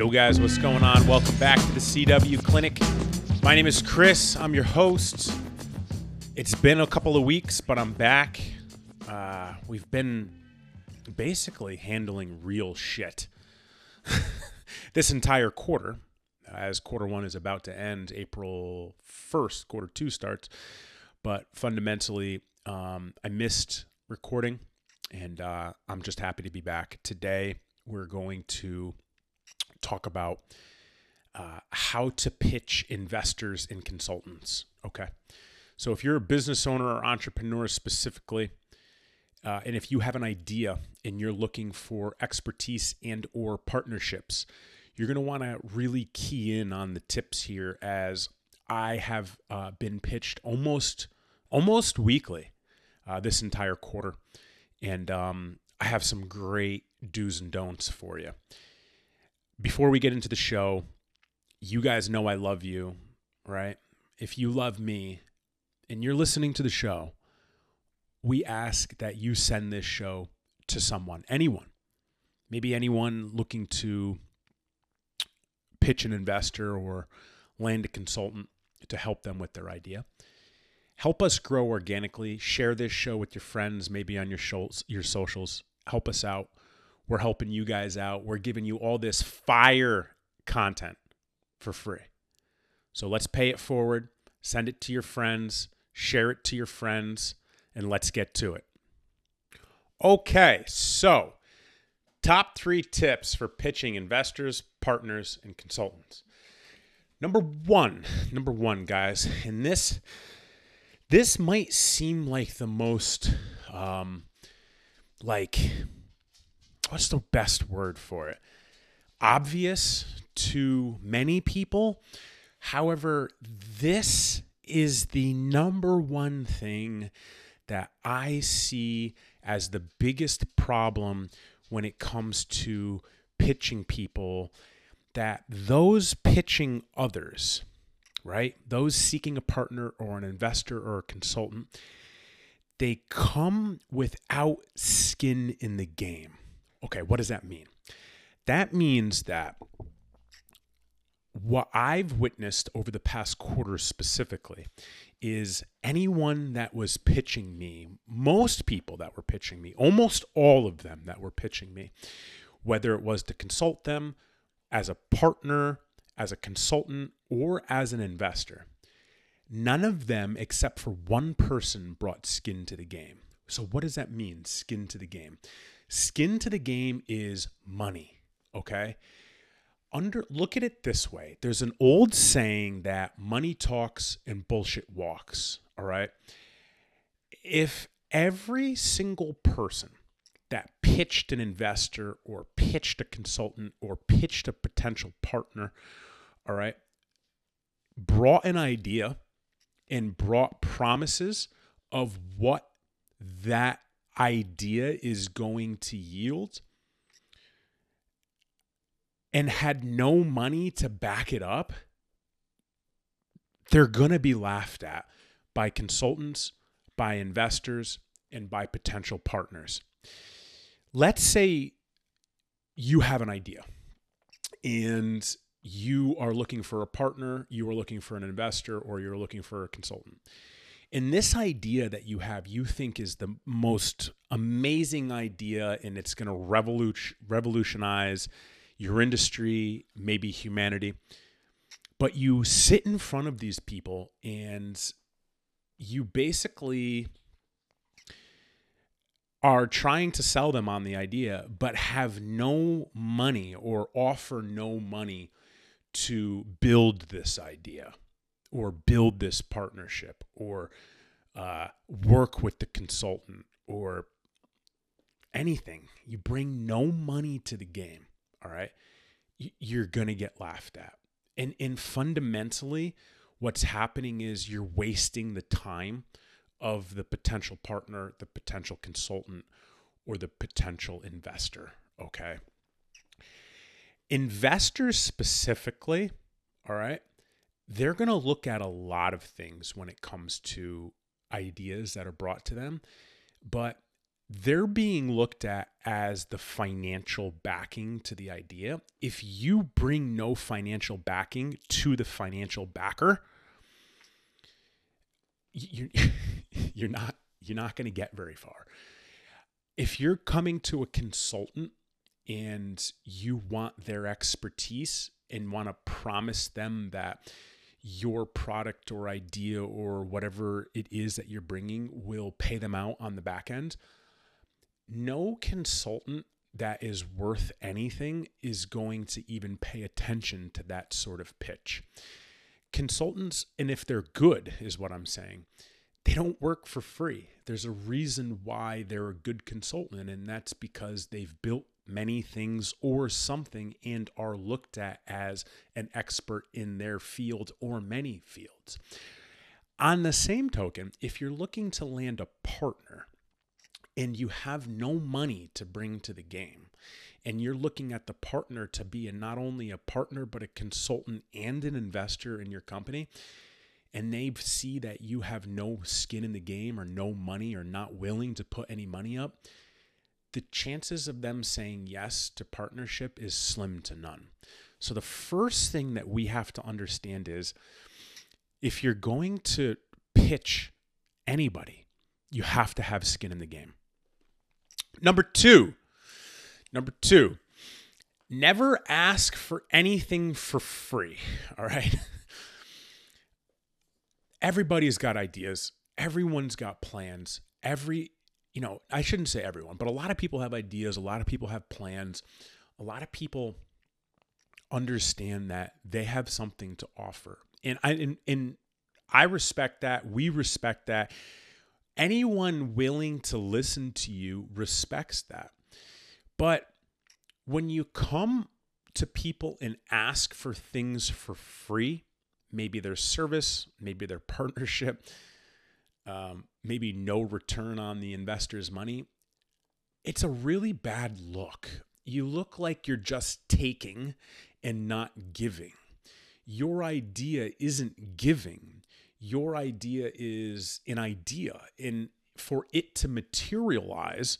Yo, guys, what's going on? Welcome back to the CW Clinic. My name is Chris. I'm your host. It's been a couple of weeks, but I'm back. Uh, we've been basically handling real shit this entire quarter, as quarter one is about to end. April 1st, quarter two starts. But fundamentally, um, I missed recording, and uh, I'm just happy to be back. Today, we're going to talk about uh, how to pitch investors and consultants. Okay. So if you're a business owner or entrepreneur specifically, uh, and if you have an idea and you're looking for expertise and or partnerships, you're going to want to really key in on the tips here as I have uh, been pitched almost almost weekly uh, this entire quarter, and um, I have some great do's and don'ts for you before we get into the show, you guys know I love you, right? If you love me and you're listening to the show, we ask that you send this show to someone, anyone, maybe anyone looking to pitch an investor or land a consultant to help them with their idea. Help us grow organically. Share this show with your friends, maybe on your your socials. Help us out. We're helping you guys out. We're giving you all this fire content for free. So let's pay it forward, send it to your friends, share it to your friends, and let's get to it. Okay, so top three tips for pitching investors, partners, and consultants. Number one, number one, guys, and this this might seem like the most um, like what's the best word for it? Obvious to many people. However, this is the number one thing that I see as the biggest problem when it comes to pitching people that those pitching others, right? Those seeking a partner or an investor or a consultant, they come without skin in the game. Okay, what does that mean? That means that what I've witnessed over the past quarter specifically is anyone that was pitching me, most people that were pitching me, almost all of them that were pitching me, whether it was to consult them as a partner, as a consultant, or as an investor, none of them except for one person brought skin to the game. So, what does that mean, skin to the game? Skin to the game is money, okay? Under look at it this way. There's an old saying that money talks and bullshit walks, all right? If every single person that pitched an investor or pitched a consultant or pitched a potential partner, all right, brought an idea and brought promises of what that idea is going to yield and had no money to back it up, they're going to be laughed at by consultants, by investors, and by potential partners. Let's say you have an idea and you are looking for a partner, you are looking for an investor, or you're looking for a consultant. And this idea that you have, you think is the most amazing idea, and it's going to revolutionize your industry, maybe humanity. But you sit in front of these people and you basically are trying to sell them on the idea, but have no money or offer no money to build this idea or build this partnership or uh, work with the consultant or anything. You bring no money to the game. All right. you're going to get laughed at. And and fundamentally what's happening is you're wasting the time of the potential partner, the potential consultant or the potential investor, okay? Investors specifically, all right? They're going to look at a lot of things when it comes to ideas that are brought to them, but they're being looked at as the financial backing to the idea. If you bring no financial backing to the financial backer, you're, you're not you're not going to get very far. If you're coming to a consultant and you want their expertise and want to promise them that your product or idea or whatever it is that you're bringing will pay them out on the back end, no consultant that is worth anything is going to even pay attention to that sort of pitch. Consultants, and if they're good, is what I'm saying, they don't work for free. There's a reason why they're a good consultant, and that's because they've built many things or something and are looked at as an expert in their field or many fields. On the same token, if you're looking to land a partner, and you have no money to bring to the game, and you're looking at the partner to be a, not only a partner, but a consultant and an investor in your company, and they see that you have no skin in the game or no money or not willing to put any money up, the chances of them saying yes to partnership is slim to none. So, the first thing that we have to understand is if you're going to pitch anybody, you have to have skin in the game. Number two, number two, never ask for anything for free. All right. Everybody's got ideas. Everyone's got plans. Every, you know, I shouldn't say everyone, but a lot of people have ideas. A lot of people have plans. A lot of people understand that they have something to offer. And I, and, and I respect that. We respect that anyone willing to listen to you respects that. But when you come to people and ask for things for free, maybe their service, maybe their partnership, um, maybe no return on the investor's money, it's a really bad look. You look like you're just taking and not giving. Your idea isn't giving, your idea is an idea. And for it to materialize,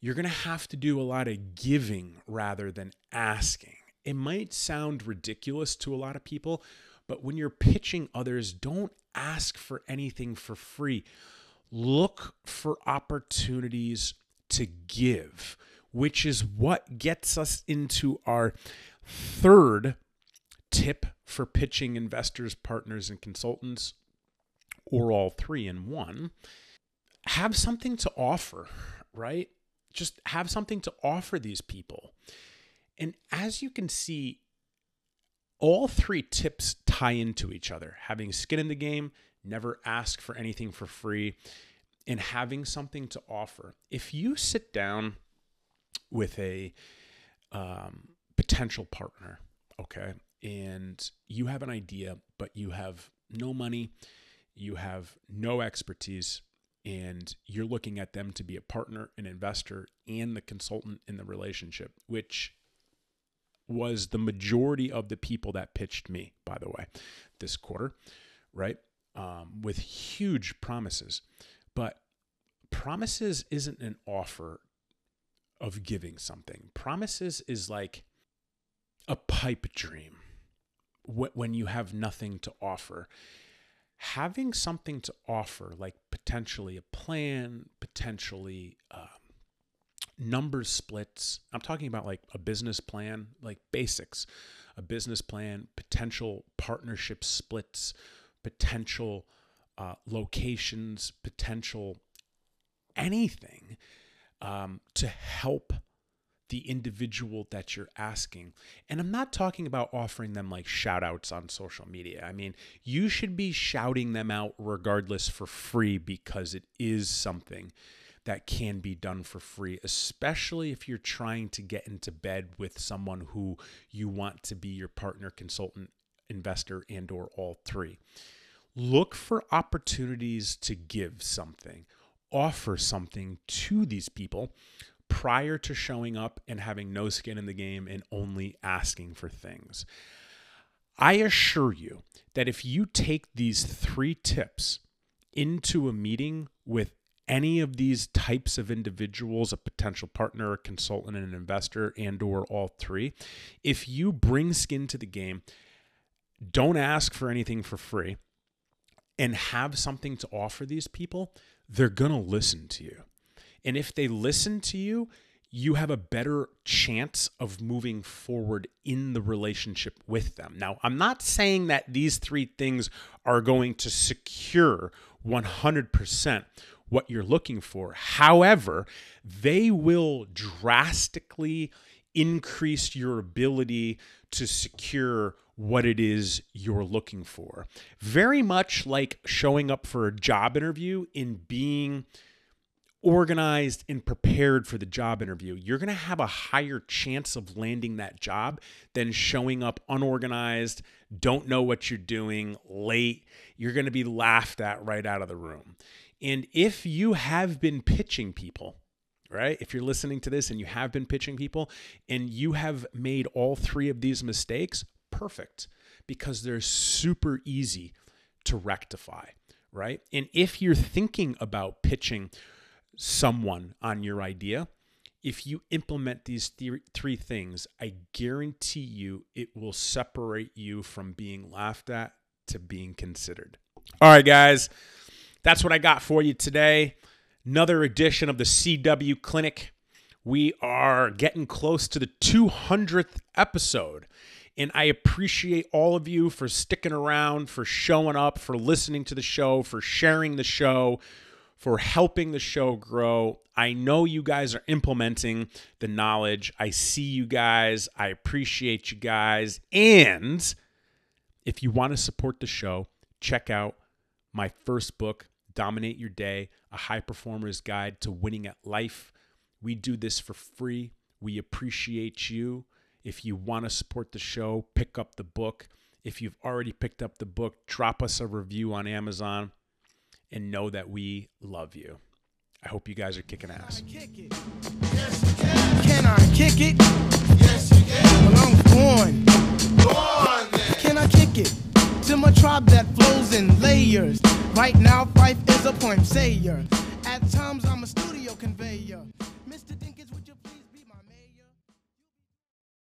you're going to have to do a lot of giving rather than asking. It might sound ridiculous to a lot of people, but when you're pitching others, don't ask for anything for free. Look for opportunities to give, which is what gets us into our third tip for pitching investors, partners, and consultants, or all three in one, have something to offer, right? Just have something to offer these people. And as you can see, all three tips tie into each other having skin in the game, never ask for anything for free, and having something to offer. If you sit down with a um, potential partner, okay, and you have an idea, but you have no money, you have no expertise, and you're looking at them to be a partner, an investor, and the consultant in the relationship, which was the majority of the people that pitched me, by the way, this quarter, right? Um, with huge promises. But promises isn't an offer of giving something, promises is like a pipe dream when you have nothing to offer. Having something to offer, like potentially a plan, potentially um, number splits. I'm talking about like a business plan, like basics, a business plan, potential partnership splits, potential uh, locations, potential anything um, to help the individual that you're asking. And I'm not talking about offering them like shout outs on social media. I mean, you should be shouting them out regardless for free because it is something that can be done for free, especially if you're trying to get into bed with someone who you want to be your partner, consultant, investor, and or all three. Look for opportunities to give something, offer something to these people prior to showing up and having no skin in the game and only asking for things. I assure you that if you take these three tips into a meeting with any of these types of individuals a potential partner a consultant an investor and or all three if you bring skin to the game don't ask for anything for free and have something to offer these people they're going to listen to you and if they listen to you you have a better chance of moving forward in the relationship with them. Now, I'm not saying that these three things are going to secure 100% what you're looking for. However, they will drastically increase your ability to secure what it is you're looking for. Very much like showing up for a job interview and being organized and prepared for the job interview, you're going to have a higher chance of landing that job than showing up unorganized, don't know what you're doing, late. You're going to be laughed at right out of the room. And if you have been pitching people, right? If you're listening to this and you have been pitching people and you have made all three of these mistakes, perfect, because they're super easy to rectify, right? And if you're thinking about pitching, someone on your idea, if you implement these th- three things, I guarantee you it will separate you from being laughed at to being considered. All right, guys, that's what I got for you today. Another edition of the CW Clinic. We are getting close to the 200th episode. And I appreciate all of you for sticking around, for showing up, for listening to the show, for sharing the show, for helping the show grow. I know you guys are implementing the knowledge. I see you guys. I appreciate you guys. And if you want to support the show, check out my first book, Dominate Your Day A High Performer's Guide to Winning at Life. We do this for free. We appreciate you. If you want to support the show, pick up the book. If you've already picked up the book, drop us a review on Amazon and know that we love you. I hope you guys are kicking ass. Can I kick it? Yes, you can. Well, I'm born. Go on, then. Can I kick it? To my tribe that flows in layers. Right now, Phife is a point sayer. At times, I'm a studio conveyor.